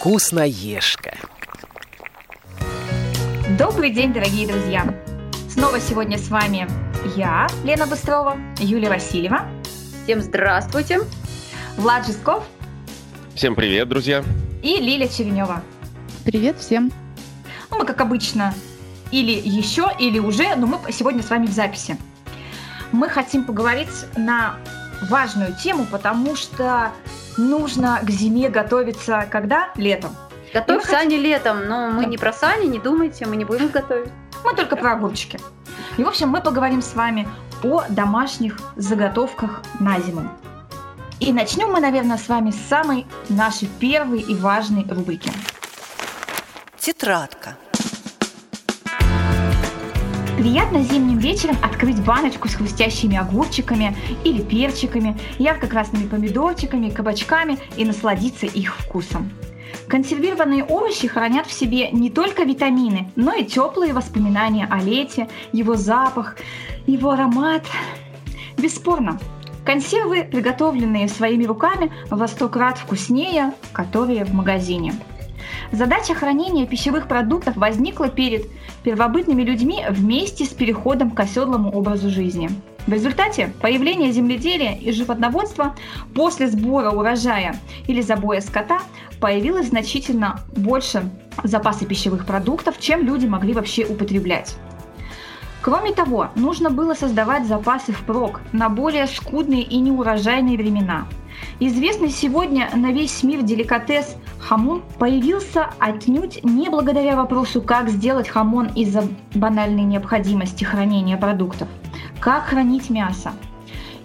Вкусноежка. Добрый день, дорогие друзья! Снова сегодня с вами я, Лена Быстрова, Юлия Васильева. Всем здравствуйте! Влад Жесков. Всем привет, друзья! И Лиля Черенева. Привет всем! Ну, мы, как обычно, или еще, или уже, но мы сегодня с вами в записи. Мы хотим поговорить на важную тему, потому что нужно к зиме готовиться когда? Летом. Готовь сани хотим... летом, но мы да. не про сани, не думайте, мы не будем их готовить. Мы только про огурчики. И, в общем, мы поговорим с вами о домашних заготовках на зиму. И начнем мы, наверное, с вами с самой нашей первой и важной рубрики. Тетрадка. Приятно зимним вечером открыть баночку с хрустящими огурчиками или перчиками, ярко-красными помидорчиками, кабачками и насладиться их вкусом. Консервированные овощи хранят в себе не только витамины, но и теплые воспоминания о лете, его запах, его аромат. Бесспорно, консервы, приготовленные своими руками, во сто крат вкуснее, которые в магазине. Задача хранения пищевых продуктов возникла перед первобытными людьми вместе с переходом к оседлому образу жизни. В результате появления земледелия и животноводства после сбора урожая или забоя скота появилось значительно больше запаса пищевых продуктов, чем люди могли вообще употреблять. Кроме того, нужно было создавать запасы впрок на более скудные и неурожайные времена – Известный сегодня на весь мир деликатес хамон появился отнюдь не благодаря вопросу, как сделать хамон из-за банальной необходимости хранения продуктов. Как хранить мясо?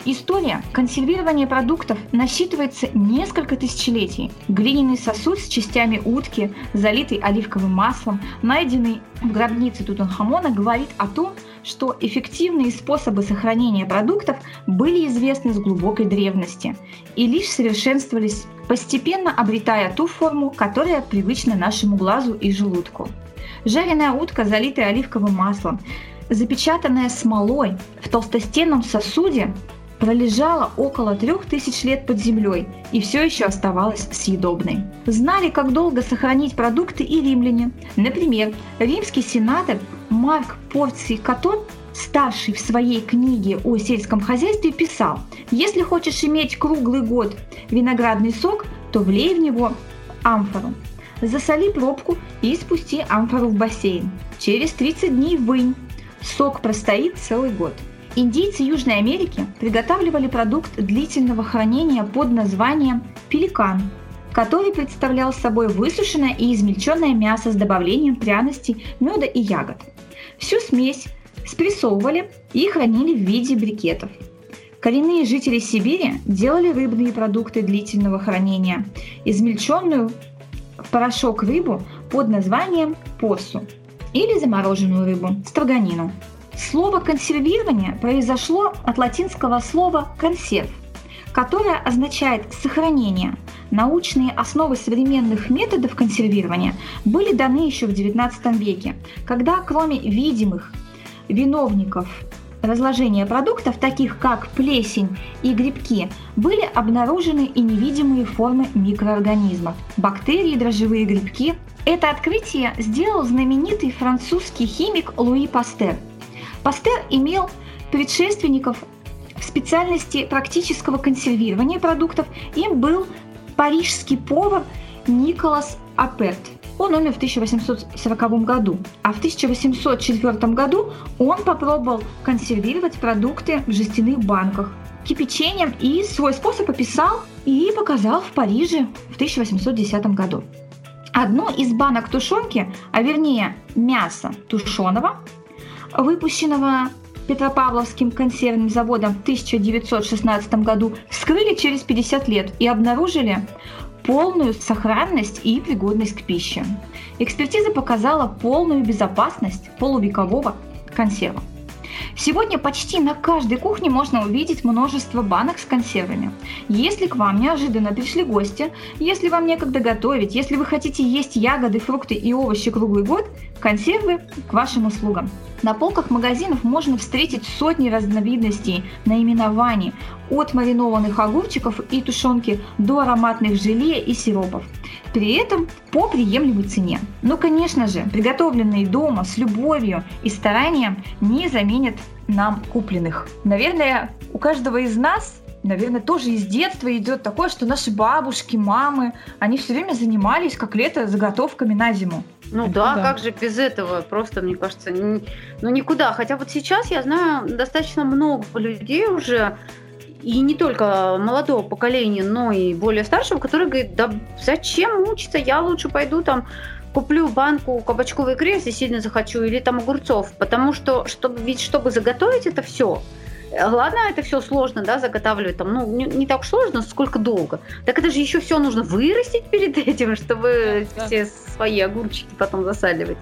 История консервирования продуктов насчитывается несколько тысячелетий. Глиняный сосуд с частями утки, залитый оливковым маслом, найденный в гробнице Тутанхамона, говорит о том, что эффективные способы сохранения продуктов были известны с глубокой древности и лишь совершенствовались, постепенно обретая ту форму, которая привычна нашему глазу и желудку. Жареная утка, залитая оливковым маслом, запечатанная смолой в толстостенном сосуде, пролежала около трех тысяч лет под землей и все еще оставалась съедобной. Знали, как долго сохранить продукты и римляне. Например, римский сенатор Марк Порций Катон старший в своей книге о сельском хозяйстве писал, если хочешь иметь круглый год виноградный сок, то влей в него амфору. Засоли пробку и спусти амфору в бассейн. Через 30 дней вынь. Сок простоит целый год. Индийцы Южной Америки приготавливали продукт длительного хранения под названием пеликан, который представлял собой высушенное и измельченное мясо с добавлением пряностей, меда и ягод. Всю смесь спрессовывали и хранили в виде брикетов. Коренные жители Сибири делали рыбные продукты длительного хранения, измельченную в порошок рыбу под названием порсу или замороженную рыбу – строганину – Слово «консервирование» произошло от латинского слова «консерв», которое означает «сохранение». Научные основы современных методов консервирования были даны еще в XIX веке, когда кроме видимых виновников разложения продуктов, таких как плесень и грибки, были обнаружены и невидимые формы микроорганизмов – бактерии, дрожжевые грибки. Это открытие сделал знаменитый французский химик Луи Пастер – Пастер имел предшественников в специальности практического консервирования продуктов. Им был парижский повар Николас Аперт. Он умер в 1840 году, а в 1804 году он попробовал консервировать продукты в жестяных банках кипячением и свой способ описал и показал в Париже в 1810 году. Одну из банок тушенки, а вернее мяса тушеного, выпущенного Петропавловским консервным заводом в 1916 году, вскрыли через 50 лет и обнаружили полную сохранность и пригодность к пище. Экспертиза показала полную безопасность полувекового консерва. Сегодня почти на каждой кухне можно увидеть множество банок с консервами. Если к вам неожиданно пришли гости, если вам некогда готовить, если вы хотите есть ягоды, фрукты и овощи круглый год, Консервы к вашим услугам. На полках магазинов можно встретить сотни разновидностей наименований, от маринованных огурчиков и тушенки до ароматных желе и сиропов. При этом по приемлемой цене. Но, конечно же, приготовленные дома с любовью и старанием не заменят нам купленных. Наверное, у каждого из нас наверное, тоже из детства идет такое, что наши бабушки, мамы, они все время занимались, как лето, заготовками на зиму. Ну да, да, как же без этого? Просто, мне кажется, ни, ну никуда. Хотя вот сейчас я знаю достаточно много людей уже, и не только молодого поколения, но и более старшего, которые говорят, да зачем мучиться, я лучше пойду там куплю банку кабачковой икры, если сильно захочу, или там огурцов, потому что, чтобы, ведь чтобы заготовить это все, Ладно, это все сложно, да, заготавливать там, ну, не, не так сложно, сколько долго. Так это же еще все нужно вырастить перед этим, чтобы да. все свои огурчики потом засаливать.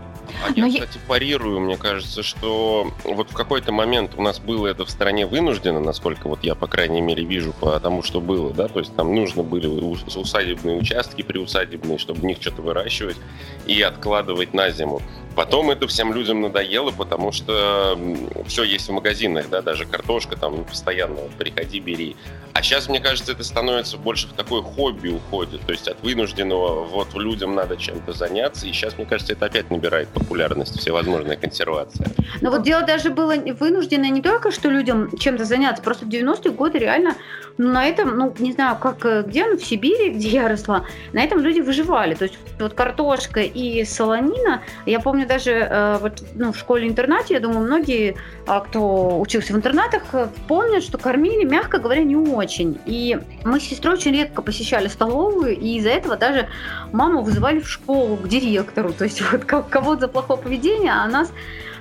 А я, кстати, парирую, мне кажется, что вот в какой-то момент у нас было это в стране вынуждено, насколько вот я, по крайней мере, вижу по тому, что было, да, то есть там нужно были усадебные участки приусадебные, чтобы в них что-то выращивать и откладывать на зиму. Потом это всем людям надоело, потому что все есть в магазинах, да, даже картошка там постоянно приходи, бери. А сейчас, мне кажется, это становится больше в такое хобби уходит, то есть от вынужденного вот людям надо чем-то заняться, и сейчас, мне кажется, это опять набирает популярность, всевозможная консервация. Но вот дело даже было вынужденное не только, что людям чем-то заняться, просто в 90-е годы реально ну, на этом, ну, не знаю, как э, где, ну, в Сибири, где я росла, на этом люди выживали. То есть вот картошка и солонина, я помню даже э, вот, ну, в школе-интернате, я думаю, многие, а, кто учился в интернатах, э, помнят, что кормили, мягко говоря, не очень. И мы с сестрой очень редко посещали столовую, и из-за этого даже маму вызывали в школу к директору. То есть вот кого-то за плохое поведение, а нас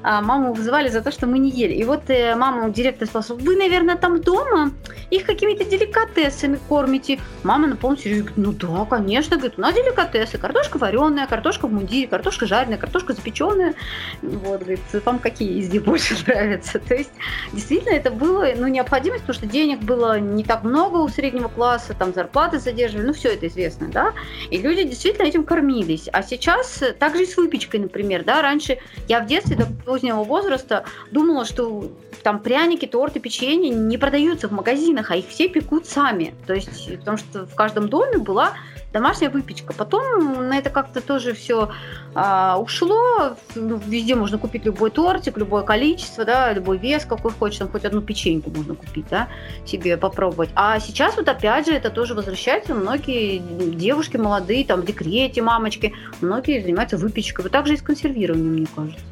маму вызывали за то, что мы не ели. И вот э, мама, директор спросил, вы, наверное, там дома их какими-то деликатесами кормите? Мама на полном серьезе говорит, ну да, конечно, говорит, у нас деликатесы, картошка вареная, картошка в мундире, картошка жареная, картошка запеченная. Вот, говорит, вам какие из них больше нравятся? То есть, действительно, это было, ну, необходимость, потому что денег было не так много у среднего класса, там зарплаты задерживали, ну, все это известно, да, и люди действительно этим кормились. А сейчас, также и с выпечкой, например, да, раньше я в детстве, позднего возраста думала, что там пряники, торты, печенье не продаются в магазинах, а их все пекут сами. То есть, потому что в каждом доме была домашняя выпечка. Потом на это как-то тоже все а, ушло. Ну, везде можно купить любой тортик, любое количество, да, любой вес, какой хочешь, там хоть одну печеньку можно купить, да, себе попробовать. А сейчас вот опять же это тоже возвращается. Многие девушки молодые, там в декрете, мамочки, многие занимаются выпечкой. Вот так же и с консервированием, мне кажется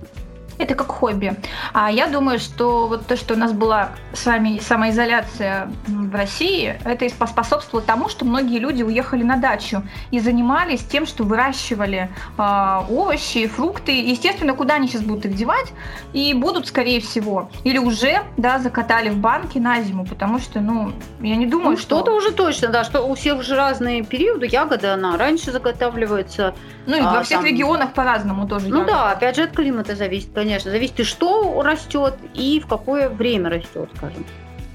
это как хобби. А я думаю, что вот то, что у нас была с вами самоизоляция в России, это способствовало тому, что многие люди уехали на дачу и занимались тем, что выращивали э, овощи, фрукты. Естественно, куда они сейчас будут их девать? И будут, скорее всего, или уже, да, закатали в банки на зиму, потому что, ну, я не думаю, ну, что... Что-то уже точно, да, что у всех же разные периоды. Ягода, она раньше заготавливается. Ну, и а, во всех там... регионах по-разному тоже. Ну ягода. да, опять же, от климата зависит, конечно конечно. Зависит и что растет, и в какое время растет, скажем.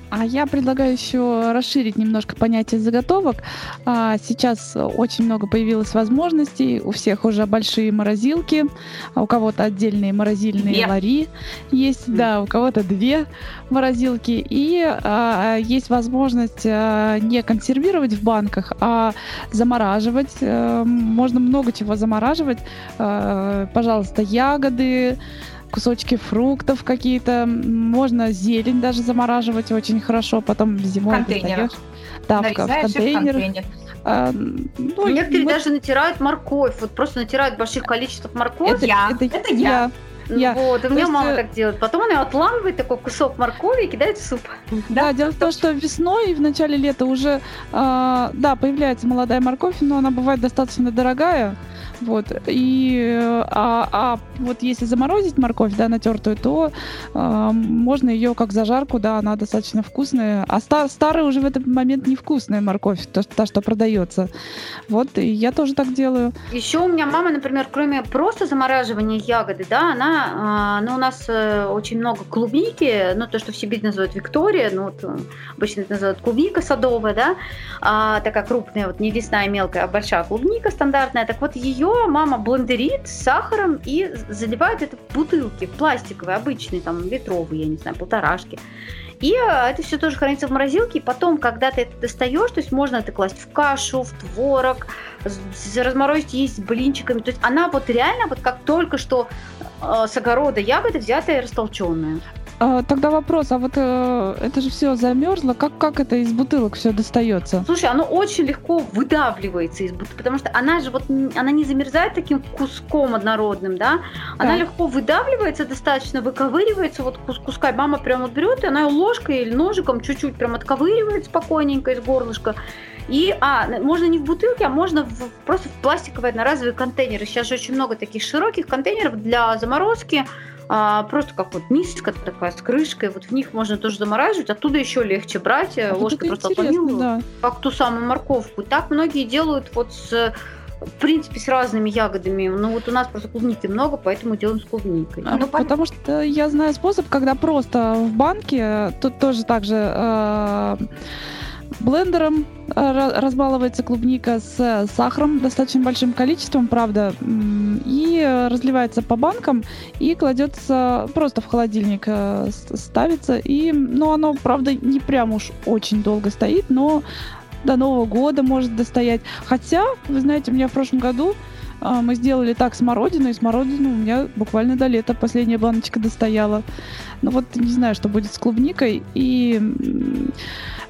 А я предлагаю еще расширить немножко понятие заготовок. А, сейчас очень много появилось возможностей. У всех уже большие морозилки, а у кого-то отдельные морозильные две. лари есть, mm. да, у кого-то две морозилки. И а, есть возможность а, не консервировать в банках, а замораживать. А, можно много чего замораживать. А, пожалуйста, ягоды кусочки фруктов какие-то. Можно зелень даже замораживать очень хорошо, потом зимой достаешь. Да, в, контейнер. А, ну, Некоторые мы... даже натирают морковь, вот просто натирают в больших количествах морковь. Это я. Это, это я. Я. Вот, и у меня есть... мама э, так делает. Потом она отламывает такой кусок моркови и кидает в суп. Да, да дело в том, что весной и в начале лета уже, э, да, появляется молодая морковь, но она бывает достаточно дорогая. Вот. И, а, а вот если заморозить морковь, да, натертую, то а, можно ее как зажарку, да, она достаточно вкусная. А стар, старая уже в этот момент невкусная морковь, то, та, что продается. Вот, и я тоже так делаю. Еще у меня мама, например, кроме просто замораживания ягоды, да, она э, ну, у нас э, очень много клубники, ну, то, что в Сибири называют Виктория, ну, вот, э, обычно это называют клубника садовая, да, а, такая крупная, вот не лесная мелкая, а большая клубника стандартная. Так вот, ее мама блендерит с сахаром и заливает это в бутылки, пластиковые, обычные, там, литровые, я не знаю, полторашки. И э, это все тоже хранится в морозилке, и потом, когда ты это достаешь, то есть можно это класть в кашу, в творог, разморозить, есть с блинчиками. То есть она вот реально, вот как только что э, с огорода ягоды взятая и растолченная. А, тогда вопрос, а вот э, это же все замерзло, как, как это из бутылок все достается? Слушай, оно очень легко выдавливается из бутылок, потому что она же вот она не замерзает таким куском однородным, да? Она да. легко выдавливается достаточно, выковыривается вот кус куска. Мама прям вот берет, и она ее ложкой или ножиком чуть-чуть прям отковыривает спокойненько из горлышка. И, а, можно не в бутылке, а можно в, просто в пластиковые одноразовые контейнеры. Сейчас же очень много таких широких контейнеров для заморозки, а, просто как вот миска такая с крышкой, вот в них можно тоже замораживать, оттуда еще легче брать, а ложкой просто отломила, да. как ту самую морковку. Так многие делают вот с в принципе, с разными ягодами. Но вот у нас просто клубники много, поэтому делаем с клубникой. А, ну, потому что я знаю способ, когда просто в банке, тут тоже так же э, блендером э, разбалывается клубника с сахаром достаточно большим количеством, правда, и разливается по банкам и кладется просто в холодильник э, ставится. И, ну, оно, правда, не прям уж очень долго стоит, но до Нового года может достоять. Хотя, вы знаете, у меня в прошлом году э, мы сделали так смородину, и смородину у меня буквально до лета последняя баночка достояла. Ну вот не знаю, что будет с клубникой. И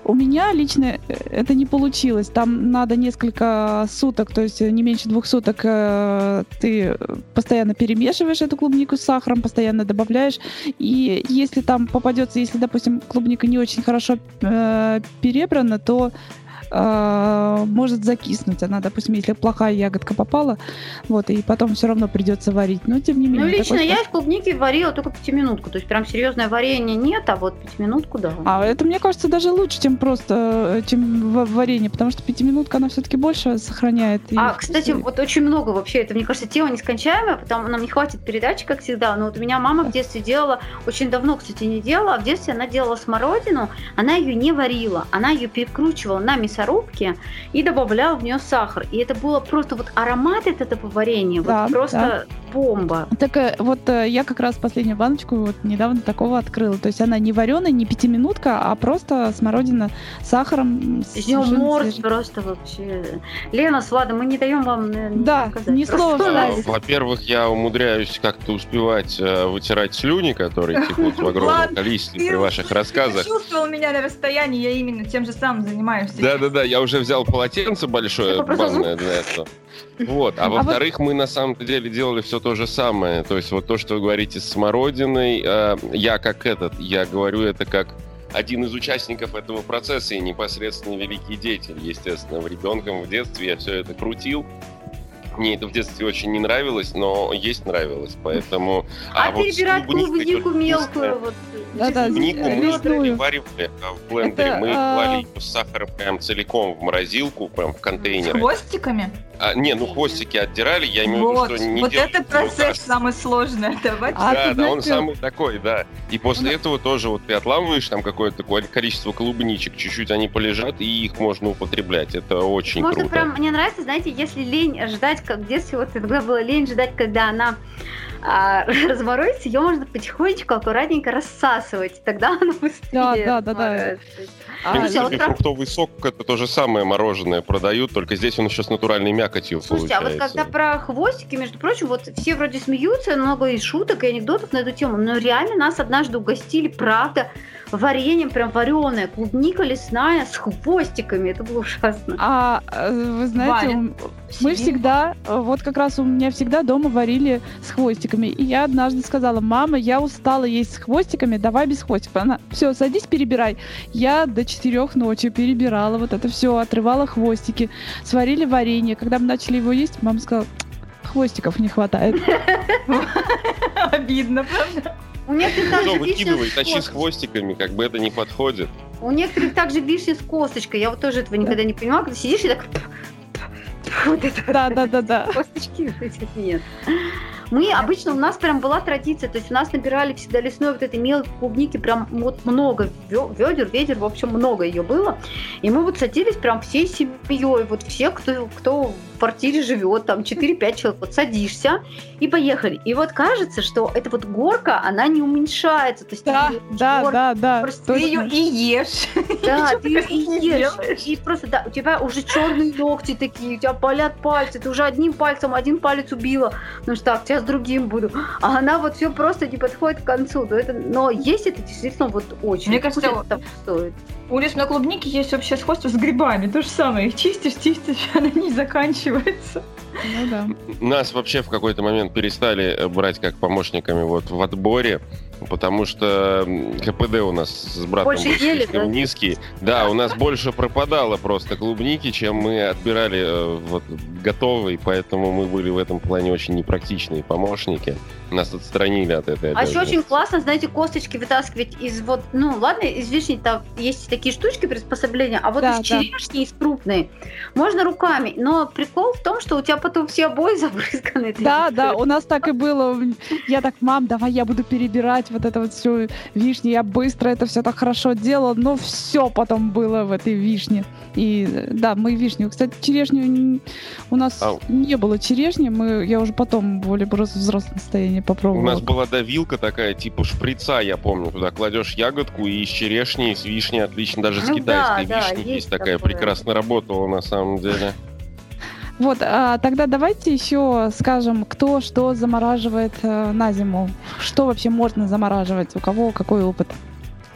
у меня лично э, это не получилось. Там надо несколько суток, то есть не меньше двух суток э, ты постоянно перемешиваешь эту клубнику с сахаром, постоянно добавляешь. И если там попадется, если, допустим, клубника не очень хорошо э, перебрана, то э, может закиснуть. Она, допустим, если плохая ягодка попала, вот, и потом все равно придется варить. Но тем не менее. Ну, лично я из клубники варила только пятиминутку. То есть прям серьезное варенье нет, а вот пятиминутку да. А это, мне кажется, даже лучше, чем просто чем варенье, потому что пятиминутка она все-таки больше сохраняет. А, кстати, вот очень много вообще, это, мне кажется, тема нескончаемая, потому нам не хватит передачи, как всегда. Но вот у меня мама в детстве делала, очень давно, кстати, не делала, а в детстве она делала смородину, она ее не варила, она ее перекручивала на мясо мясорубке и добавлял в нее сахар. И это было просто вот аромат от этого варенья, да, вот просто да. бомба. Так э, вот э, я как раз последнюю баночку вот недавно такого открыла. То есть она не вареная, не пятиминутка, а просто смородина с сахаром. С нее морс просто вообще. Лена с Владом, мы не даем вам Да, сказать. ни слова. Во-первых, я умудряюсь как-то успевать э, вытирать слюни, которые текут в огромном количестве при ваших рассказах. Ты чувствовал меня на расстоянии, я именно тем же самым занимаюсь. Да, да, да, я уже взял полотенце большое, банное для этого. Вот. А, а во-вторых, мы на самом деле делали все то же самое. То есть вот то, что вы говорите с смородиной, э, я как этот, я говорю это как один из участников этого процесса и непосредственно великий деятель, естественно, в ребенком в детстве я все это крутил, мне это в детстве очень не нравилось, но есть нравилось, поэтому... А, а перебирать вот клубнику мелкую, вот... Да, да, клубнику мы переваривали в блендере, это, мы а... клали ее с сахаром прям целиком в морозилку, прям в контейнере. С хвостиками? А, не, ну хвостики отдирали, я имею вот, в виду, что не Вот это процесс самый сложный, давайте. А, да, да, он самый такой, да. И после ну... этого тоже вот ты отламываешь там какое-то такое количество клубничек, чуть-чуть они полежат, и их можно употреблять. Это очень можно круто. прям, мне нравится, знаете, если лень ждать, как в детстве, вот тогда было лень ждать, когда она а, разморозить, ее можно потихонечку, аккуратненько рассасывать. Тогда она быстрее Да, да, да, да. А, в принципе, фруктовый сок это то же самое мороженое продают, только здесь он еще с натуральной мякотью Слушайте, получается. а вот когда про хвостики, между прочим, вот все вроде смеются, много и шуток, и анекдотов на эту тему, но реально нас однажды угостили, правда, вареньем прям вареное, клубника лесная с хвостиками. Это было ужасно. А э, вы знаете, Валя, мы всегда, э, вот как раз у меня всегда дома варили с хвостиками. И я однажды сказала, мама, я устала есть с хвостиками, давай без хвостиков. Она, все, садись, перебирай. Я до четырех ночи перебирала вот это все, отрывала хвостики, сварили варенье. Когда мы начали его есть, мама сказала, хвостиков не хватает. Обидно, правда? У некоторых также Что выкидывай, тащи с хвостиками, как бы это не подходит. У некоторых также вишня с косточкой. Я вот тоже этого никогда не понимала, когда сидишь и так... Вот это да, да, да, да. Косточки нет. Мы обычно, у нас прям была традиция, то есть у нас набирали всегда лесной вот этой мелкой клубники прям вот много ведер, ведер, в общем, много ее было. И мы вот садились прям всей семьей, вот все, кто, кто в квартире живет, там 4-5 человек, вот садишься и поехали. И вот кажется, что эта вот горка, она не уменьшается. То есть да, да, горка, да, да. Просто ты ее и ешь. Да, ты ее и ешь. И просто, да, у тебя уже черные ногти такие, у тебя болят пальцы, ты уже одним пальцем один палец убила. Ну что, так, сейчас другим буду. А она вот все просто не подходит к концу. Но, это, но есть это действительно вот очень. Мне кажется, это стоит. У лесной клубники есть вообще сходство с грибами. То же самое. Их чистишь, чистишь, она не заканчивается. Ну да. Нас вообще в какой-то момент перестали брать как помощниками вот в отборе потому что КПД у нас с братом больше ели, да? низкий. Да, у нас больше пропадало просто клубники, чем мы отбирали э, вот, готовый, поэтому мы были в этом плане очень непрактичные помощники. Нас отстранили от этой А еще очень классно, знаете, косточки вытаскивать из вот, ну ладно, из вишни там есть такие штучки приспособления, а вот да, из черешни, да. из крупной, можно руками, но прикол в том, что у тебя потом все обои забрызганы. Да, да, у нас так и было. Я так, мам, давай я буду перебирать вот это вот всю вишню. Я быстро это все так хорошо делала, но все потом было в этой вишне. И да, мы вишню. Кстати, черешню у нас а... не было черешни, мы, я уже потом в более взрослом состоянии попробовала. У нас была давилка такая, типа шприца, я помню. Туда кладешь ягодку и из черешни, и с вишни отлично. Даже с ну, китайской да, вишни да, есть, есть такая. Такое. Прекрасно работала на самом деле. Вот, а, тогда давайте еще скажем, кто что замораживает а, на зиму. Что вообще можно замораживать? У кого какой опыт?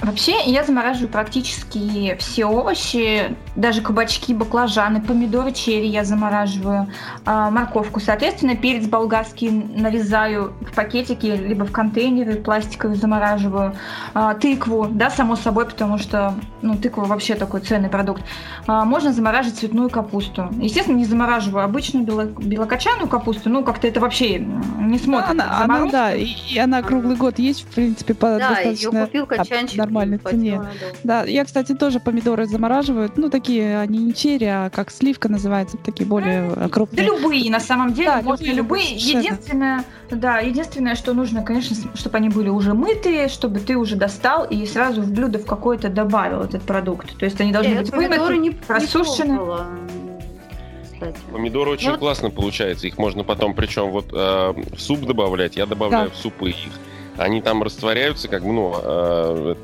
Вообще, я замораживаю практически все овощи, даже кабачки, баклажаны, помидоры, черри я замораживаю, а, морковку. Соответственно, перец болгарский нарезаю в пакетики, либо в контейнеры пластиковые замораживаю. А, тыкву, да, само собой, потому что, ну, тыква вообще такой ценный продукт. А, можно замораживать цветную капусту. Естественно, не замораживаю обычную бело белокочанную капусту, ну, как-то это вообще не смотрится. Она, она, да, и, и она круглый год есть, в принципе, по да, достаточно... ее купил качанчик нормальной цене. Да, я, кстати, тоже помидоры замораживаю. Ну, такие, они не черри, а как сливка называется, такие более э, крупные. Да любые, на самом деле, да, можно любые. любые. Единственное, да, единственное, что нужно, конечно, чтобы они были уже мытые, чтобы ты уже достал и сразу в блюдо в какое-то добавил этот продукт. То есть они должны я быть вымыты, не, просушены. Не Помидоры очень вот... классно получается. Их можно потом, причем вот э, в суп добавлять. Я добавляю да. в супы их. Они там растворяются, как бы, ну, э,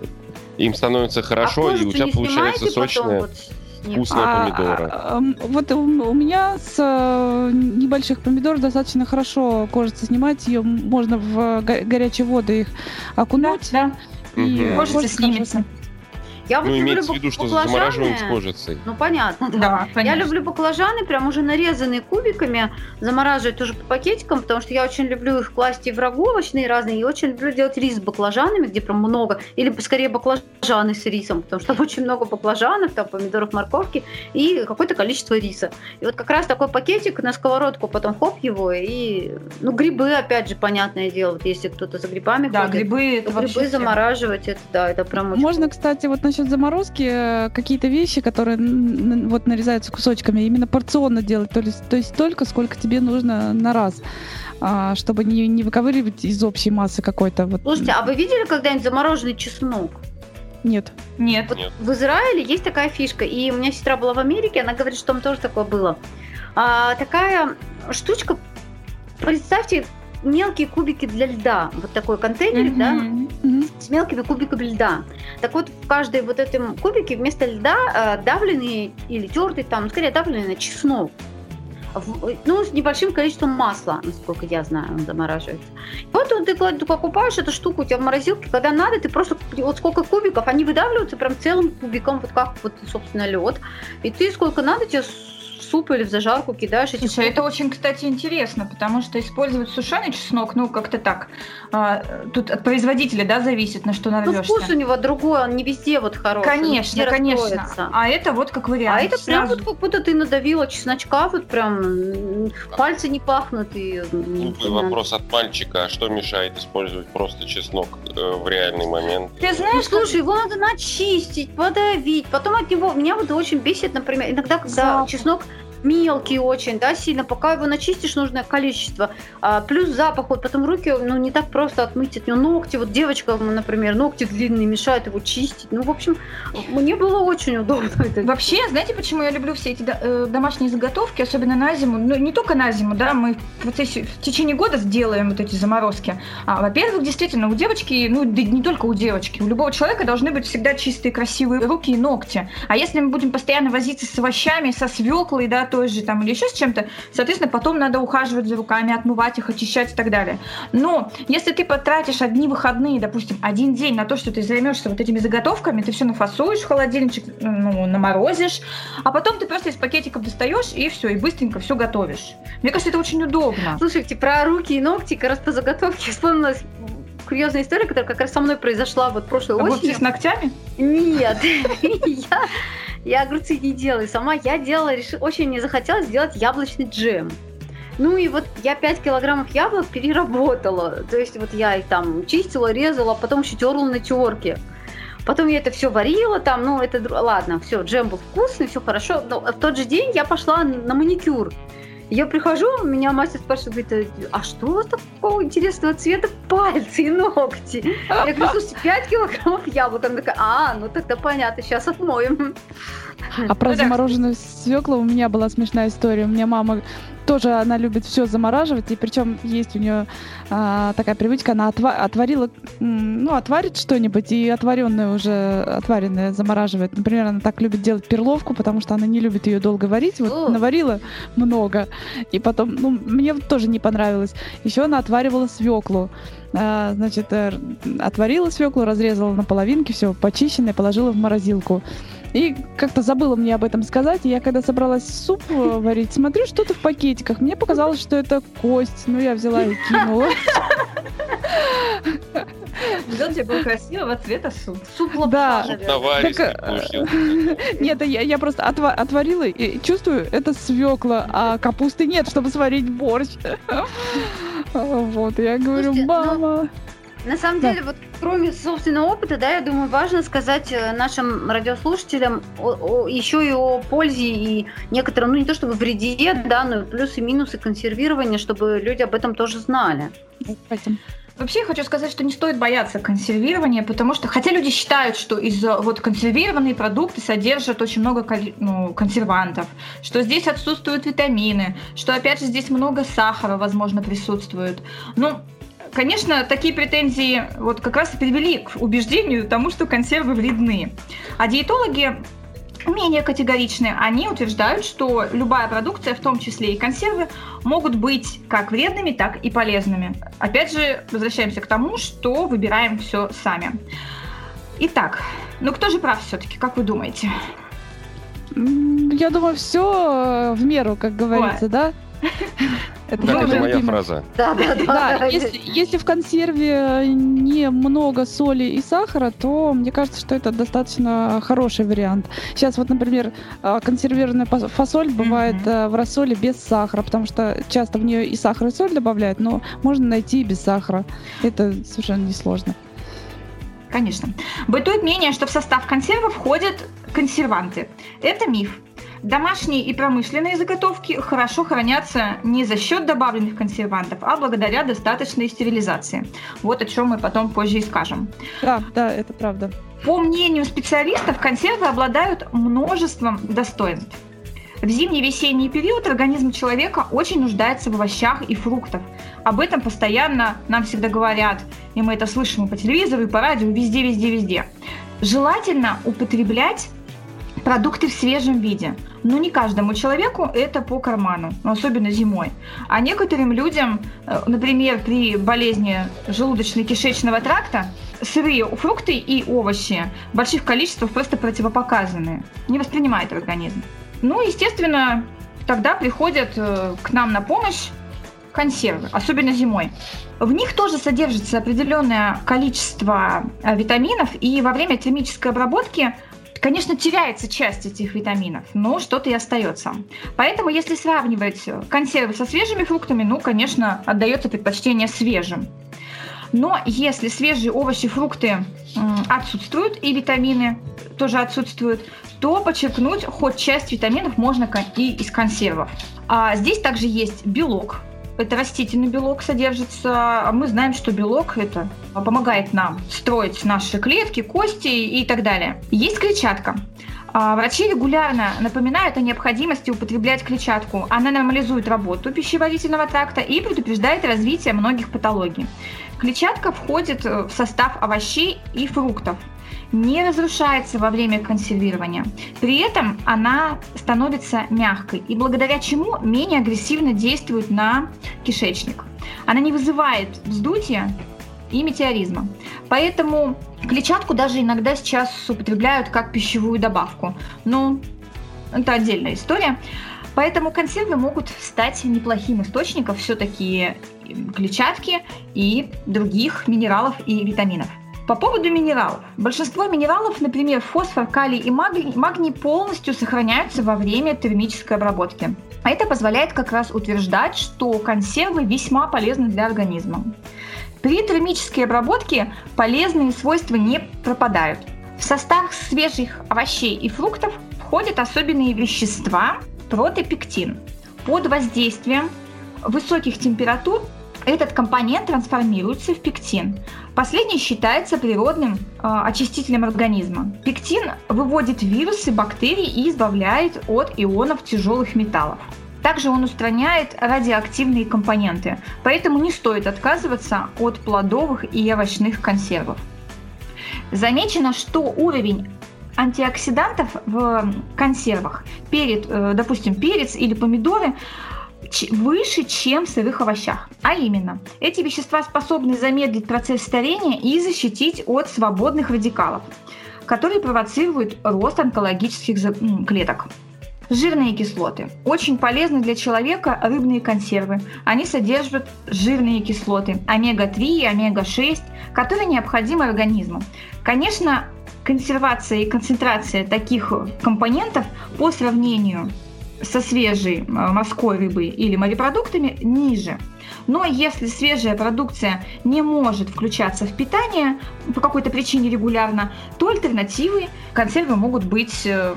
им становится хорошо, а и у тебя получается сочная, вот вкусная а, помидора. А, вот у, у меня с а, небольших помидоров достаточно хорошо кожица снимать, ее можно в горячие воды их окунуть. Да, да. И угу. кожица снимется. Я ну, вот имеется в виду, что замораживаем с кожицей. Ну, понятно, да. да понятно. Я люблю баклажаны, прям уже нарезанные кубиками, замораживать тоже по пакетикам, потому что я очень люблю их класть и в раговочные разные, и очень люблю делать рис с баклажанами, где прям много, или скорее баклажаны с рисом, потому что там очень много баклажанов, там помидоров, морковки и какое-то количество риса. И вот как раз такой пакетик на сковородку, потом хоп его, и, ну, грибы, опять же, понятное дело, вот если кто-то за грибами да, ходит, грибы, это грибы замораживать, это, да, это прям очень Можно, кстати, вот насчет заморозки э, какие-то вещи, которые вот нарезаются кусочками, именно порционно делать, то есть, то есть столько, сколько тебе нужно на раз а, чтобы не, не выковыривать из общей массы какой-то. Вот. Слушайте, а вы видели когда-нибудь замороженный чеснок? Нет. Нет. Вот Нет. В Израиле есть такая фишка, и у меня сестра была в Америке, она говорит, что там тоже такое было. А, такая штучка, представьте, мелкие кубики для льда. Вот такой контейнер, mm-hmm. да, mm-hmm. с мелкими кубиками льда. Так вот, в каждой вот этом кубике вместо льда э, давленный или тертый, там, скорее давленный чеснок. Ну, с небольшим количеством масла, насколько я знаю, он замораживается. И вот ты, ты покупаешь эту штуку у тебя в морозилке, когда надо, ты просто, вот сколько кубиков, они выдавливаются прям целым кубиком, вот как вот, собственно, лед. И ты сколько надо, тебе суп или в зажарку кидаешь эти Слушай, это очень, кстати, интересно, потому что использовать сушеный чеснок, ну, как-то так. А, тут от производителя, да, зависит, на что нарвешься. Ну, вкус у него другой, он не везде вот хороший. Конечно, конечно. А это вот как вариант. А это сразу... прям вот как будто ты надавила чесночка, вот прям пальцы не пахнут. И... Глупый вопрос от мальчика, а что мешает использовать просто чеснок э, в реальный момент? Ты знаешь, ну, слушай, его надо начистить, подавить, потом от него, меня вот очень бесит, например, иногда, когда Запах. чеснок мелкий очень, да, сильно, пока его начистишь нужное количество. А, плюс запах, вот потом руки, ну, не так просто отмыть от него ногти. Вот девочка, например, ногти длинные мешают его чистить. Ну, в общем, мне было очень удобно. Вообще, знаете, почему я люблю все эти э, домашние заготовки, особенно на зиму? Ну, не только на зиму, да, мы в процессе, в течение года сделаем вот эти заморозки. А, во-первых, действительно, у девочки, ну, да не только у девочки, у любого человека должны быть всегда чистые, красивые руки и ногти. А если мы будем постоянно возиться с овощами, со свеклой, да, той же там или еще с чем-то, соответственно, потом надо ухаживать за руками, отмывать их, очищать и так далее. Но если ты потратишь одни выходные, допустим, один день на то, что ты займешься вот этими заготовками, ты все нафасуешь в холодильничек, ну, наморозишь, а потом ты просто из пакетиков достаешь и все, и быстренько все готовишь. Мне кажется, это очень удобно. Слушайте, про руки и ногти, как раз по заготовке вспомнилась курьезная история, которая как раз со мной произошла вот прошлой Огурцы осенью. с ногтями? Нет, я, я огурцы не делаю сама. Я делала, решила, очень не захотелось сделать яблочный джем. Ну и вот я 5 килограммов яблок переработала. То есть вот я их там чистила, резала, а потом еще терла на терке. Потом я это все варила там, ну это ладно, все, джем был вкусный, все хорошо. Но в тот же день я пошла на маникюр. Я прихожу, меня мастер спрашивает, говорит, а что такого интересного цвета пальцы и ногти? Я говорю, слушайте, 5 килограммов яблок. Она такая, а, ну тогда понятно, сейчас отмоем. А про замороженную свеклу у меня была смешная история. У меня мама тоже она любит все замораживать, и причем есть у нее а, такая привычка, она отва- отварила, ну, отварит что-нибудь, и отваренное уже, отваренное замораживает. Например, она так любит делать перловку, потому что она не любит ее долго варить, вот О. наварила много, и потом, ну, мне тоже не понравилось. Еще она отваривала свеклу. А, значит, э, отварила свеклу, разрезала на половинки, все почищенное, положила в морозилку. И как-то забыла мне об этом сказать. И я когда собралась суп э, варить, смотрю, что-то в пакетиках. Мне показалось, что это кость. Ну, я взяла и кинула. Взял тебе был красивого цвета суп. Суп да. так, э, Нет, я, я просто отва- отварила и чувствую, это свекла, а капусты нет, чтобы сварить борщ. Вот, я говорю, ну, мама... На самом да. деле, вот кроме собственного опыта, да, я думаю, важно сказать э, нашим радиослушателям о, о, еще и о пользе и некотором, ну не то чтобы вреде, да, но плюсы и минусы консервирования, чтобы люди об этом тоже знали. Спасибо. Вообще я хочу сказать, что не стоит бояться консервирования, потому что, хотя люди считают, что из вот консервированные продукты содержат очень много ну, консервантов, что здесь отсутствуют витамины, что опять же здесь много сахара, возможно, присутствует. Ну, Конечно, такие претензии вот как раз и привели к убеждению тому, что консервы вредны. А диетологи менее категоричны. Они утверждают, что любая продукция, в том числе и консервы, могут быть как вредными, так и полезными. Опять же, возвращаемся к тому, что выбираем все сами. Итак, ну кто же прав все-таки, как вы думаете? Я думаю, все в меру, как говорится, Ой. да? Это да, это моя фраза. Да, да, да. да если, если в консерве не много соли и сахара, то мне кажется, что это достаточно хороший вариант. Сейчас вот, например, а, консервированная фасоль бывает mm-hmm. в рассоле без сахара, потому что часто в нее и сахар, и соль добавляют, но можно найти и без сахара. Это совершенно несложно. Конечно. Бытует мнение, что в состав консервов входят консерванты. Это миф. Домашние и промышленные заготовки хорошо хранятся не за счет добавленных консервантов, а благодаря достаточной стерилизации. Вот о чем мы потом позже и скажем. Да, да, это правда. По мнению специалистов, консервы обладают множеством достоинств. В зимний-весенний период организм человека очень нуждается в овощах и фруктах. Об этом постоянно нам всегда говорят, и мы это слышим и по телевизору, и по радио, везде-везде-везде. Желательно употреблять продукты в свежем виде. Но не каждому человеку это по карману, особенно зимой. А некоторым людям, э, например, при болезни желудочно-кишечного тракта, сырые фрукты и овощи в больших количествах просто противопоказаны. Не воспринимает организм. Ну, естественно, тогда приходят э, к нам на помощь консервы, особенно зимой. В них тоже содержится определенное количество э, витаминов, и во время термической обработки Конечно, теряется часть этих витаминов, но что-то и остается. Поэтому, если сравнивать консервы со свежими фруктами, ну, конечно, отдается предпочтение свежим. Но если свежие овощи, фрукты отсутствуют и витамины, тоже отсутствуют, то подчеркнуть хоть часть витаминов можно и из консервов. А здесь также есть белок, это растительный белок содержится. А мы знаем, что белок это помогает нам строить наши клетки, кости и так далее. Есть клетчатка. А, врачи регулярно напоминают о необходимости употреблять клетчатку. Она нормализует работу пищеварительного тракта и предупреждает развитие многих патологий. Клетчатка входит в состав овощей и фруктов не разрушается во время консервирования. При этом она становится мягкой и благодаря чему менее агрессивно действует на кишечник. Она не вызывает вздутия и метеоризма. Поэтому клетчатку даже иногда сейчас употребляют как пищевую добавку. Но это отдельная история. Поэтому консервы могут стать неплохим источником все-таки клетчатки и других минералов и витаминов. По поводу минералов. Большинство минералов, например, фосфор, калий и магний, полностью сохраняются во время термической обработки. А это позволяет как раз утверждать, что консервы весьма полезны для организма. При термической обработке полезные свойства не пропадают. В состав свежих овощей и фруктов входят особенные вещества протопектин. Под воздействием высоких температур этот компонент трансформируется в пектин. Последний считается природным э, очистителем организма. Пектин выводит вирусы, бактерии и избавляет от ионов тяжелых металлов. Также он устраняет радиоактивные компоненты, поэтому не стоит отказываться от плодовых и овощных консервов. Замечено, что уровень антиоксидантов в консервах, перед, э, допустим, перец или помидоры, выше, чем в сырых овощах. А именно, эти вещества способны замедлить процесс старения и защитить от свободных радикалов, которые провоцируют рост онкологических клеток. Жирные кислоты. Очень полезны для человека рыбные консервы. Они содержат жирные кислоты омега-3 и омега-6, которые необходимы организму. Конечно, консервация и концентрация таких компонентов по сравнению со свежей э, морской рыбой или морепродуктами ниже. Но если свежая продукция не может включаться в питание по какой-то причине регулярно, то альтернативы консервы могут быть, э,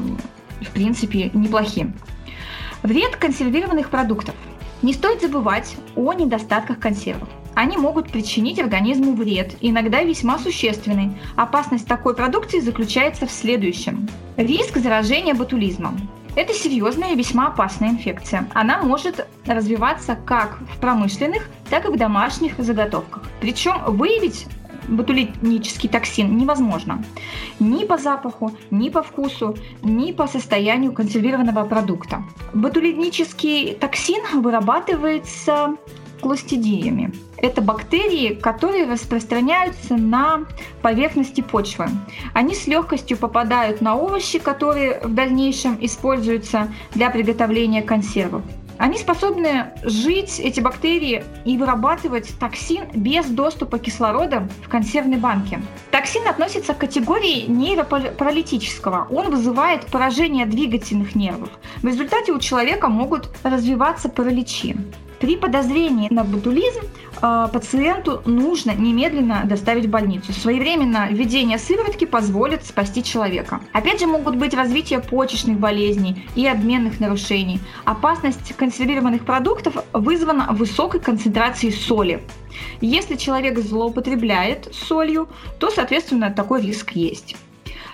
в принципе, неплохим. Вред консервированных продуктов. Не стоит забывать о недостатках консервов. Они могут причинить организму вред, иногда весьма существенный. Опасность такой продукции заключается в следующем. Риск заражения ботулизмом. Это серьезная и весьма опасная инфекция. Она может развиваться как в промышленных, так и в домашних заготовках. Причем выявить ботулинический токсин невозможно ни по запаху, ни по вкусу, ни по состоянию консервированного продукта. Ботулинический токсин вырабатывается клостидиями. Это бактерии, которые распространяются на поверхности почвы. Они с легкостью попадают на овощи, которые в дальнейшем используются для приготовления консервов. Они способны жить, эти бактерии, и вырабатывать токсин без доступа кислорода в консервной банке. Токсин относится к категории нейропаралитического. Он вызывает поражение двигательных нервов. В результате у человека могут развиваться параличи. При подозрении на ботулизм э, пациенту нужно немедленно доставить в больницу. Своевременно введение сыворотки позволит спасти человека. Опять же могут быть развитие почечных болезней и обменных нарушений. Опасность консервированных продуктов вызвана высокой концентрацией соли. Если человек злоупотребляет солью, то, соответственно, такой риск есть.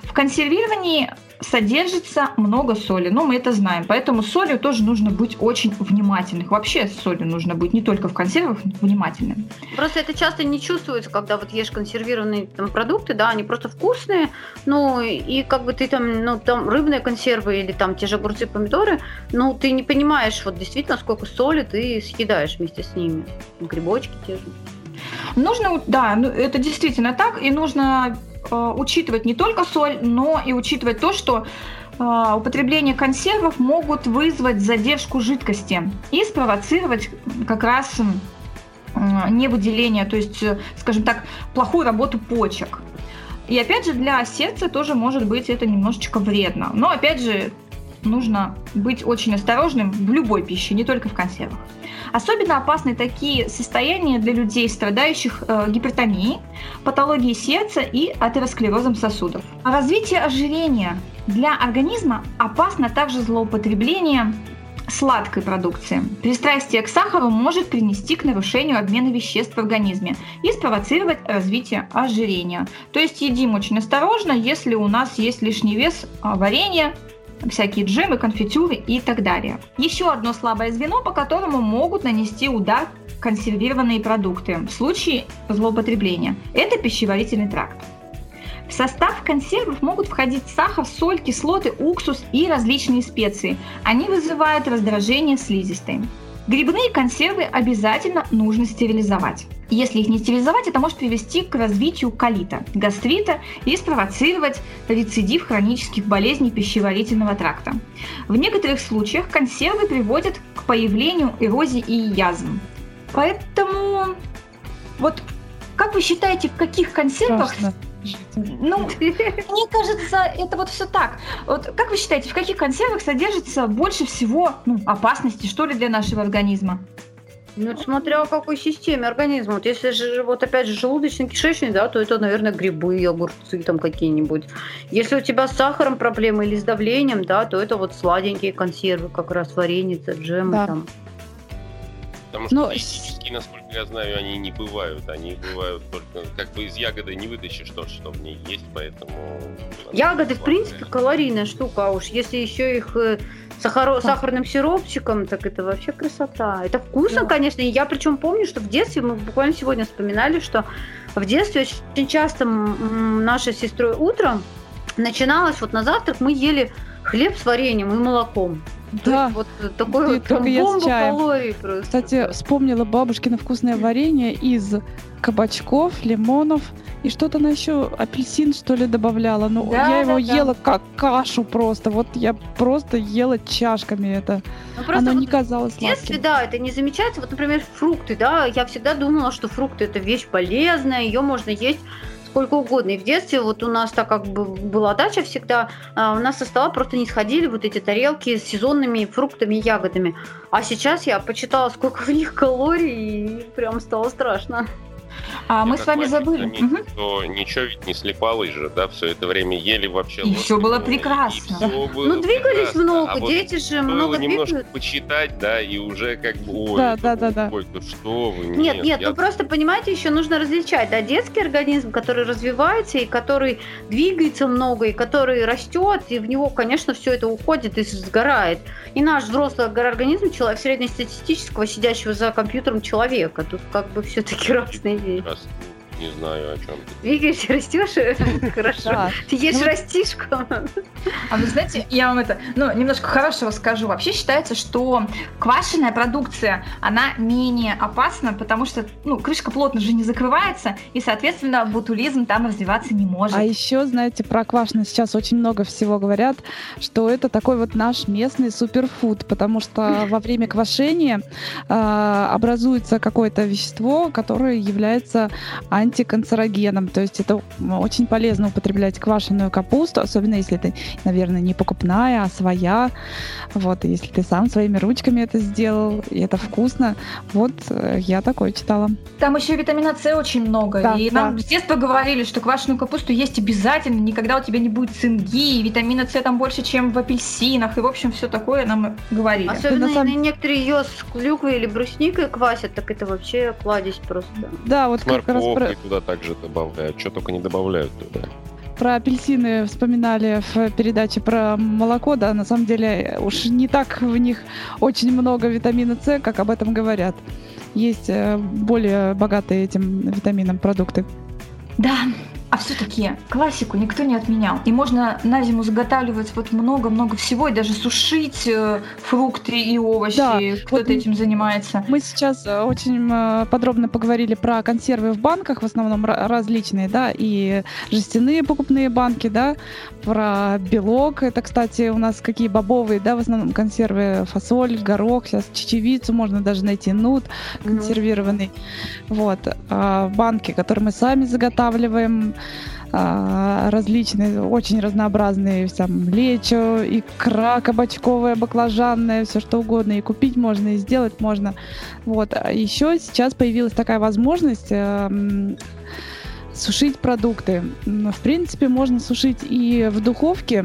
В консервировании содержится много соли, но мы это знаем, поэтому с солью тоже нужно быть очень внимательным. Вообще с солью нужно быть не только в консервах внимательным. Просто это часто не чувствуется, когда вот ешь консервированные там, продукты, да, они просто вкусные, ну и как бы ты там, ну там рыбные консервы или там те же огурцы, помидоры, ну ты не понимаешь вот действительно сколько соли ты съедаешь вместе с ними, грибочки те же. Нужно, да, ну, это действительно так, и нужно учитывать не только соль, но и учитывать то, что э, употребление консервов могут вызвать задержку жидкости и спровоцировать как раз э, невыделение, то есть, скажем так, плохую работу почек. И опять же, для сердца тоже может быть это немножечко вредно. Но опять же, нужно быть очень осторожным в любой пище, не только в консервах. Особенно опасны такие состояния для людей, страдающих э, гипертонией, патологией сердца и атеросклерозом сосудов. Развитие ожирения для организма опасно также злоупотребление сладкой продукции. Пристрастие к сахару может привести к нарушению обмена веществ в организме и спровоцировать развитие ожирения. То есть едим очень осторожно, если у нас есть лишний вес а, варенья, всякие джемы, конфитюры и так далее. Еще одно слабое звено, по которому могут нанести удар консервированные продукты в случае злоупотребления. Это пищеварительный тракт. В состав консервов могут входить сахар, соль, кислоты, уксус и различные специи. Они вызывают раздражение слизистой. Грибные консервы обязательно нужно стерилизовать. Если их не стерилизовать, это может привести к развитию колита, гастрита и спровоцировать рецидив хронических болезней пищеварительного тракта. В некоторых случаях консервы приводят к появлению эрозии и язв. Поэтому вот как вы считаете, в каких консервах Страшно ну, мне кажется, это вот все так. Вот как вы считаете, в каких консервах содержится больше всего ну, опасности, что ли, для нашего организма? Ну, смотря о какой системе организма. Вот если же, вот опять же, желудочно-кишечный, да, то это, наверное, грибы, огурцы там какие-нибудь. Если у тебя с сахаром проблемы или с давлением, да, то это вот сладенькие консервы, как раз вареница, джемы да. там. Потому что Но... физически, насколько я знаю, они не бывают. Они бывают только как бы из ягоды не вытащишь то, что в ней есть, поэтому... Ягоды, в принципе, калорийная штука, а уж если еще их э, сахаро, сахарным сиропчиком, так это вообще красота. Это вкусно, да. конечно. И я причем помню, что в детстве, мы буквально сегодня вспоминали, что в детстве очень часто наша с сестрой утром начиналось вот на завтрак мы ели хлеб с вареньем и молоком. Да. вот такой вот только я с чаем. Просто. Кстати, вспомнила бабушкино вкусное варенье из кабачков, лимонов и что-то она еще апельсин что ли добавляла. Но да, я его да, ела как кашу просто. Вот я просто ела чашками это. Ну, Оно вот не казалось сладким. Если да, это не замечается. Вот, например, фрукты, да, я всегда думала, что фрукты это вещь полезная, ее можно есть сколько угодно. И в детстве вот у нас так как бы была дача всегда, а, у нас со стола просто не сходили вот эти тарелки с сезонными фруктами и ягодами. А сейчас я почитала, сколько в них калорий, и прям стало страшно. А мы с вами забыли. Заметил, что ничего ведь не слепалось же, да, все это время ели вообще. И все было прекрасно. Все было ну, двигались прекрасно. много, а дети же много немножко двигают. почитать, да, и уже как бы, ой, да, да, да, да. Ой, ну что вы, нет. Нет, нет, я... ну просто, понимаете, еще нужно различать, да, детский организм, который развивается, и который двигается много, и который растет, и в него, конечно, все это уходит и сгорает. И наш взрослый организм, человек среднестатистического, сидящего за компьютером человека, тут как бы все-таки разные mm-hmm. the rest не знаю, о чем ты. Двигаешься, растешь? Хорошо. Ты ешь ну растишку. А вы знаете, я вам это, ну, немножко хорошего скажу. Вообще считается, что квашеная продукция, она менее опасна, потому что, ну, крышка плотно же не закрывается, и, соответственно, бутулизм там развиваться не может. А еще, знаете, про квашеное сейчас очень много всего говорят, что это такой вот наш местный суперфуд, потому что во время квашения э, образуется какое-то вещество, которое является антиканцерогеном. То есть это очень полезно употреблять квашеную капусту, особенно если это, наверное, не покупная, а своя. Вот, если ты сам своими ручками это сделал, и это вкусно. Вот э, я такое читала. Там еще витамина С очень много. Да, и да. нам с детства говорили, что квашеную капусту есть обязательно, никогда у тебя не будет цинги, и витамина С там больше, чем в апельсинах. И, в общем, все такое нам говорили. Особенно самом... некоторые ее с клюквой или брусникой квасят, так это вообще кладезь просто. Да, вот как раз про и туда также добавляют. Что только не добавляют туда. Про апельсины вспоминали в передаче про молоко, да, на самом деле уж не так в них очень много витамина С, как об этом говорят. Есть э, более богатые этим витамином продукты. Да, а все-таки классику никто не отменял. И можно на зиму заготавливать вот много-много всего, и даже сушить э, фрукты и овощи. Да, Кто-то вот этим занимается. Мы сейчас э, очень э, подробно поговорили про консервы в банках, в основном различные, да, и жестяные покупные банки, да, про белок. Это, кстати, у нас какие бобовые, да, в основном консервы, фасоль, горох, сейчас чечевицу можно даже найти, нут консервированный. Mm-hmm. Вот. А банки, которые мы сами заготавливаем, различные, очень разнообразные, там, лечо, икра кабачковая, баклажанная, все что угодно, и купить можно, и сделать можно. Вот. А еще сейчас появилась такая возможность э, сушить продукты. В принципе, можно сушить и в духовке,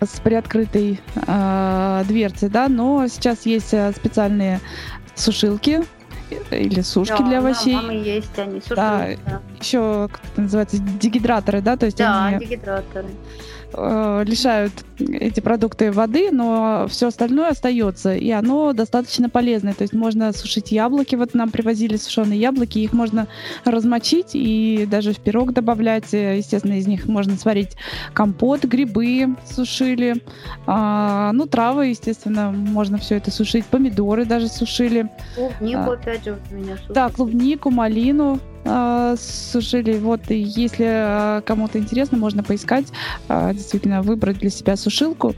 с приоткрытой э, дверцей, да, но сейчас есть э, специальные сушилки или сушки да, для овощей. Да, есть они, сушилки, да. да. Еще, как это называется, дегидраторы, да, то есть да, они... дегидраторы э, лишают эти продукты воды, но все остальное остается, и оно достаточно полезное. То есть можно сушить яблоки, вот нам привозили сушеные яблоки, их можно размочить и даже в пирог добавлять. Естественно, из них можно сварить компот, грибы сушили, а, ну травы, естественно, можно все это сушить, помидоры даже сушили. Клубнику а, опять же у меня сушили. Да, клубнику, малину э, сушили. Вот, если э, кому-то интересно, можно поискать, э, действительно выбрать для себя сушилку.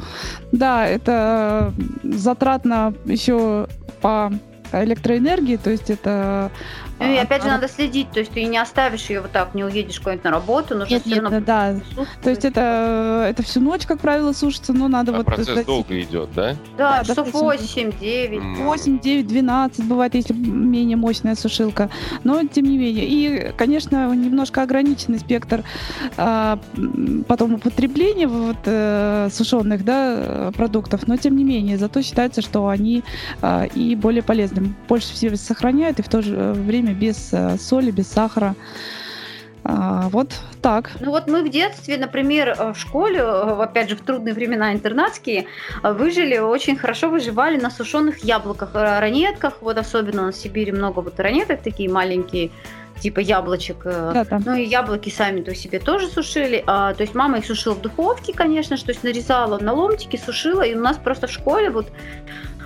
Да, это затратно еще по электроэнергии, то есть это ну и опять же надо следить, то есть ты не оставишь ее вот так, не уедешь куда-нибудь на работу, нужно нет, все нет, равно... Да, то есть это, это всю ночь, как правило, сушится, но надо а вот... процесс это... долго идет, да? Да, да часов 8-9. 8, 9, 12 бывает, если менее мощная сушилка, но тем не менее. И, конечно, немножко ограниченный спектр а, потом употребления вот, а, сушеных да, продуктов, но тем не менее, зато считается, что они а, и более полезны. Больше всего сохраняют и в то же время время без э, соли, без сахара. А, вот так. Ну вот мы в детстве, например, э, в школе, э, опять же, в трудные времена интернатские, выжили, очень хорошо выживали на сушеных яблоках, ранетках. Вот особенно на Сибири много вот ранеток такие маленькие, типа яблочек. Да, да. Ну и яблоки сами то себе тоже сушили. А, то есть мама их сушила в духовке, конечно, то есть нарезала на ломтики, сушила. И у нас просто в школе вот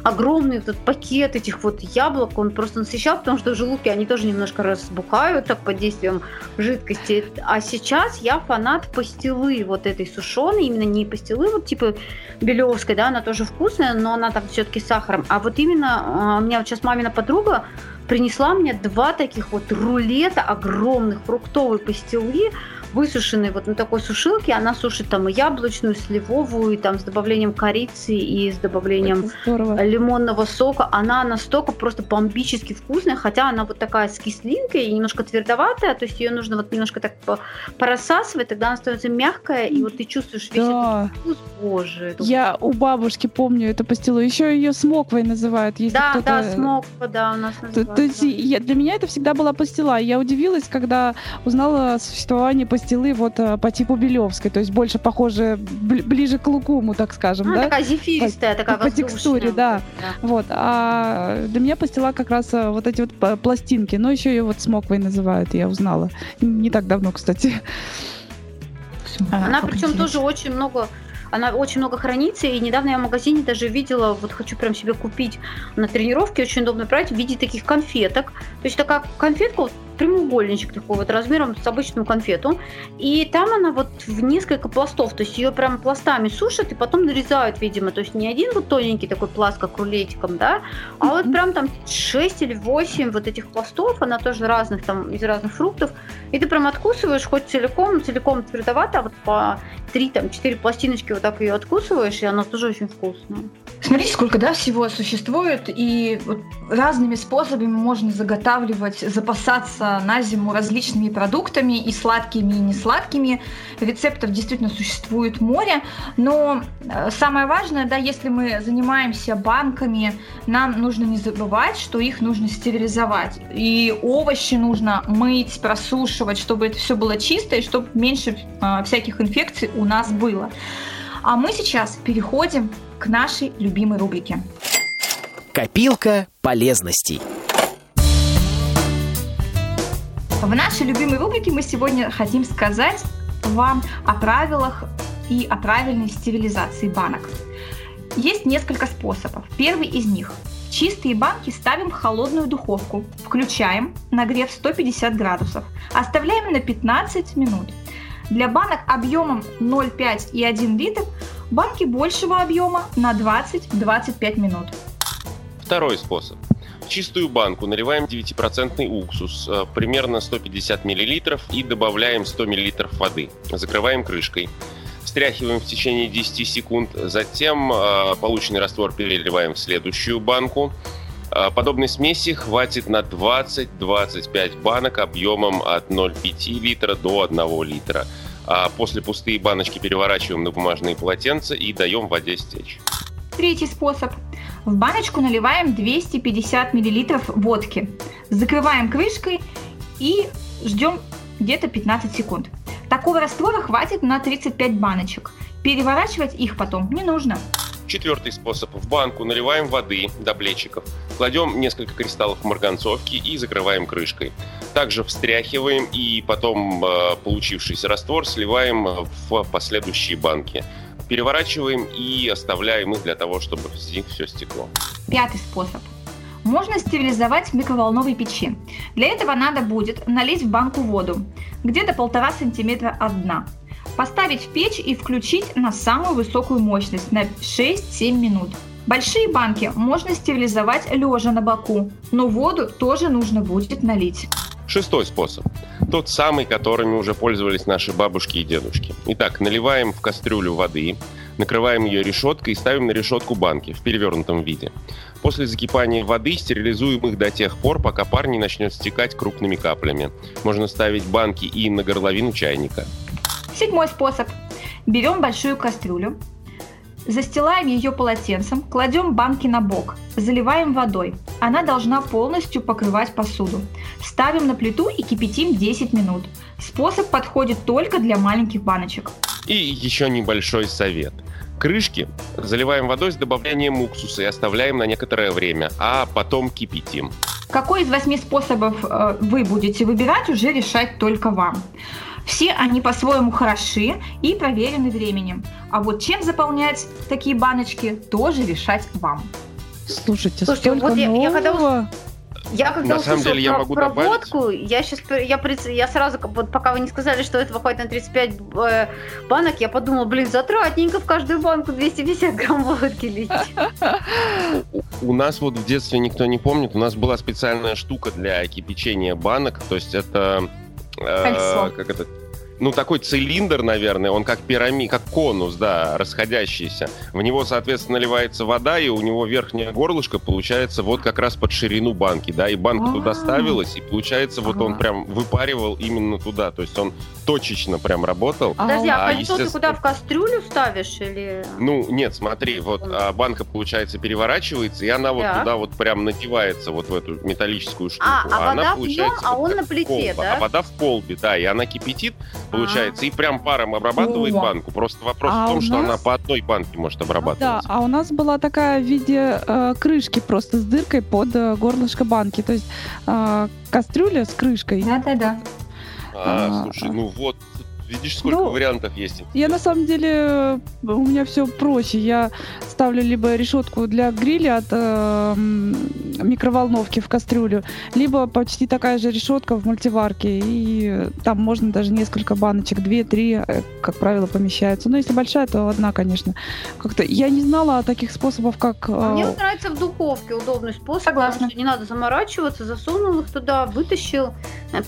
огромный этот пакет этих вот яблок, он просто насыщал, потому что желудки, они тоже немножко разбухают так под действием жидкости. А сейчас я фанат пастилы вот этой сушеной, именно не пастилы, вот типа Белевской, да, она тоже вкусная, но она там все-таки с сахаром. А вот именно а, у меня вот сейчас мамина подруга принесла мне два таких вот рулета огромных фруктовой пастилы, высушенной вот на такой сушилке. Она сушит там и яблочную, сливовую, и там с добавлением корицы и с добавлением лимонного сока. Она настолько просто бомбически вкусная, хотя она вот такая с кислинкой и немножко твердоватая, то есть ее нужно вот немножко так порассасывать, тогда она становится мягкая, и вот ты чувствуешь весь да. этот вкус, боже. Я у бабушки помню эту пастилу, еще ее смоквой называют. Если да, да, смоква, да, у нас называют. То, то есть я, для меня это всегда была пастила. Я удивилась, когда узнала о существовании пастилы пастилы вот э, по типу Белевской, то есть больше похоже ближе к лукуму, так скажем, а, да? Такая зефиристая, по, такая По текстуре, да. да. Вот. А для меня пастила как раз э, вот эти вот пластинки, но еще ее вот смоквой называют, я узнала. Не так давно, кстати. Она причем интересно. тоже очень много она очень много хранится, и недавно я в магазине даже видела, вот хочу прям себе купить на тренировке, очень удобно брать в виде таких конфеток. То есть такая конфетка, вот прямоугольничек такой вот размером с обычную конфету. И там она вот в несколько пластов, то есть ее прям пластами сушат и потом нарезают, видимо. То есть не один вот тоненький такой пласт, как рулетиком, да, а вот прям там 6 или 8 вот этих пластов, она тоже разных там, из разных фруктов. И ты прям откусываешь хоть целиком, целиком твердовато, а вот по 3, там, 4 пластиночки вот так ее откусываешь, и она тоже очень вкусная. Смотрите, сколько, да, всего существует, и вот разными способами можно заготавливать, запасаться на зиму различными продуктами, и сладкими, и несладкими. Рецептов действительно существует море, но э, самое важное, да, если мы занимаемся банками, нам нужно не забывать, что их нужно стерилизовать. И овощи нужно мыть, просушивать, чтобы это все было чисто, и чтобы меньше э, всяких инфекций у нас было. А мы сейчас переходим к нашей любимой рубрике. Копилка полезностей. В нашей любимой рубрике мы сегодня хотим сказать вам о правилах и о правильной стерилизации банок. Есть несколько способов. Первый из них. Чистые банки ставим в холодную духовку, включаем нагрев 150 градусов, оставляем на 15 минут. Для банок объемом 0,5 и 1 литр банки большего объема на 20-25 минут. Второй способ. Чистую банку наливаем 9% уксус, э, примерно 150 мл, и добавляем 100 мл воды. Закрываем крышкой. Встряхиваем в течение 10 секунд. Затем э, полученный раствор переливаем в следующую банку. Э, подобной смеси хватит на 20-25 банок объемом от 0,5 литра до 1 литра. А после пустые баночки переворачиваем на бумажные полотенца и даем воде стечь. Третий способ. В баночку наливаем 250 мл водки. Закрываем крышкой и ждем где-то 15 секунд. Такого раствора хватит на 35 баночек. Переворачивать их потом не нужно. Четвертый способ. В банку наливаем воды до плечиков, кладем несколько кристаллов марганцовки и закрываем крышкой. Также встряхиваем и потом э, получившийся раствор сливаем в последующие банки. Переворачиваем и оставляем их для того, чтобы в них все стекло. Пятый способ. Можно стерилизовать в микроволновой печи. Для этого надо будет налить в банку воду, где-то полтора сантиметра от дна. Поставить в печь и включить на самую высокую мощность на 6-7 минут. Большие банки можно стерилизовать лежа на боку, но воду тоже нужно будет налить. Шестой способ. Тот самый, которыми уже пользовались наши бабушки и дедушки. Итак, наливаем в кастрюлю воды, накрываем ее решеткой и ставим на решетку банки в перевернутом виде. После закипания воды стерилизуем их до тех пор, пока пар не начнет стекать крупными каплями. Можно ставить банки и на горловину чайника. Седьмой способ. Берем большую кастрюлю, Застилаем ее полотенцем, кладем банки на бок, заливаем водой. Она должна полностью покрывать посуду. Ставим на плиту и кипятим 10 минут. Способ подходит только для маленьких баночек. И еще небольшой совет. Крышки заливаем водой с добавлением уксуса и оставляем на некоторое время, а потом кипятим. Какой из восьми способов э, вы будете выбирать, уже решать только вам. Все они по-своему хороши и проверены временем. А вот чем заполнять такие баночки, тоже решать вам. Слушайте, Слушайте столько вот я, я когда я когда на самом деле я про, могу про добавить... водку, я сейчас я, я сразу, вот пока вы не сказали, что этого хватит на 35 э, банок, я подумала, блин, затратненько в каждую банку 250 грамм водки лить. У нас вот в детстве никто не помнит, у нас была специальная штука для кипячения банок, то есть это Кольцо. Э, как это? ну, такой цилиндр, наверное, он как пирамид, как конус, да, расходящийся. В него, соответственно, наливается вода, и у него верхнее горлышко получается вот как раз под ширину банки, да, и банка туда а. ставилась, и получается вот он прям выпаривал именно туда, то есть он точечно прям работал. Подожди, а, а кольцо ты куда, в кастрюлю ставишь или... Ну, нет, смотри, вот а, банка, получается, переворачивается, и она вот так. туда вот прям надевается вот в эту металлическую штуку. А, а, а она вода получается, в нем, а он на плите, колба. да? А вода в колбе, да, и она кипятит, получается, и прям паром обрабатывает банку. Просто вопрос а в том, что нас... она по одной банке может обрабатывать. Да, а у нас была такая в виде э, крышки просто с дыркой под э, горлышко банки. То есть э, кастрюля с крышкой. Да-да-да. А, а, слушай, ну вот, Видишь, сколько ну, вариантов есть. Я на самом деле, у меня все проще. Я ставлю либо решетку для гриля от э, микроволновки в кастрюлю, либо почти такая же решетка в мультиварке. И там можно даже несколько баночек, две-три, э, как правило, помещаются. Но если большая, то одна, конечно. Как-то я не знала о таких способах, как... Э... Мне нравится в духовке удобный способ. Согласна. не надо заморачиваться, засунул их туда, вытащил,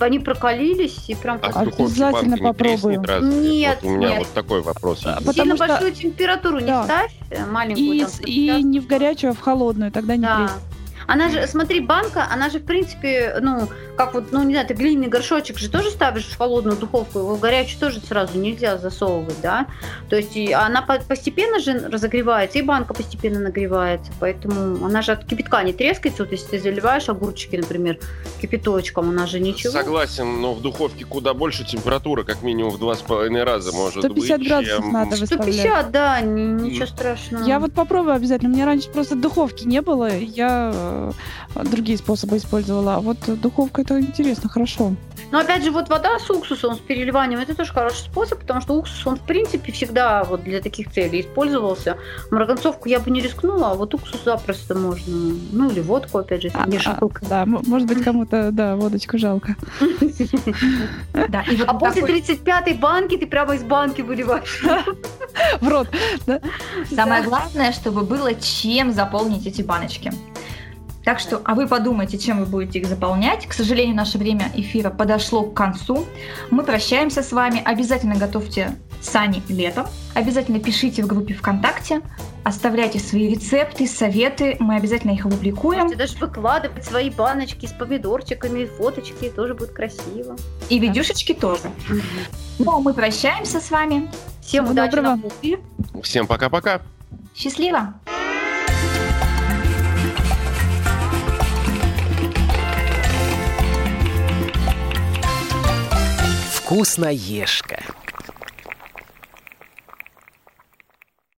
они прокалились и прям... А Обязательно попробую попробую. Нет, вот у меня нет. вот такой вопрос. А, потому Сильно что... большую температуру не да. ставь, э, маленькую. И, там, и не в горячую, а в холодную, тогда не да. Греет. Она же, смотри, банка, она же, в принципе, ну, как вот, ну, не знаю, ты глиняный горшочек же тоже ставишь в холодную духовку, его в горячую тоже сразу нельзя засовывать, да? То есть и она постепенно же разогревается, и банка постепенно нагревается, поэтому она же от кипятка не трескается, вот если ты заливаешь огурчики, например, кипяточком, она же ничего. Согласен, но в духовке куда больше температура, как минимум в два с половиной раза может 150 быть. 150 градусов чем... надо выставлять. 150, да, ничего страшного. Я вот попробую обязательно, у меня раньше просто духовки не было, я э, другие способы использовала, а вот духовка это интересно, хорошо. Но опять же, вот вода с уксусом, с переливанием, это тоже хороший способ, потому что уксус, он в принципе всегда вот для таких целей использовался. Марганцовку я бы не рискнула, а вот уксус запросто можно. Ну или водку, опять же, а, не жалко. А, да, может быть, кому-то, да, водочку жалко. А после 35-й банки ты прямо из банки выливаешь. В рот, Самое главное, чтобы было чем заполнить эти баночки. Так что, а вы подумайте, чем вы будете их заполнять. К сожалению, наше время эфира подошло к концу. Мы прощаемся с вами. Обязательно готовьте сани летом. Обязательно пишите в группе ВКонтакте. Оставляйте свои рецепты, советы. Мы обязательно их опубликуем. Можете даже выкладывать свои баночки с помидорчиками, фоточки. Тоже будет красиво. И видюшечки тоже. Ну, а мы прощаемся с вами. Всем Всего удачи доброго. на. Всем пока-пока. Счастливо! Вкусноежка.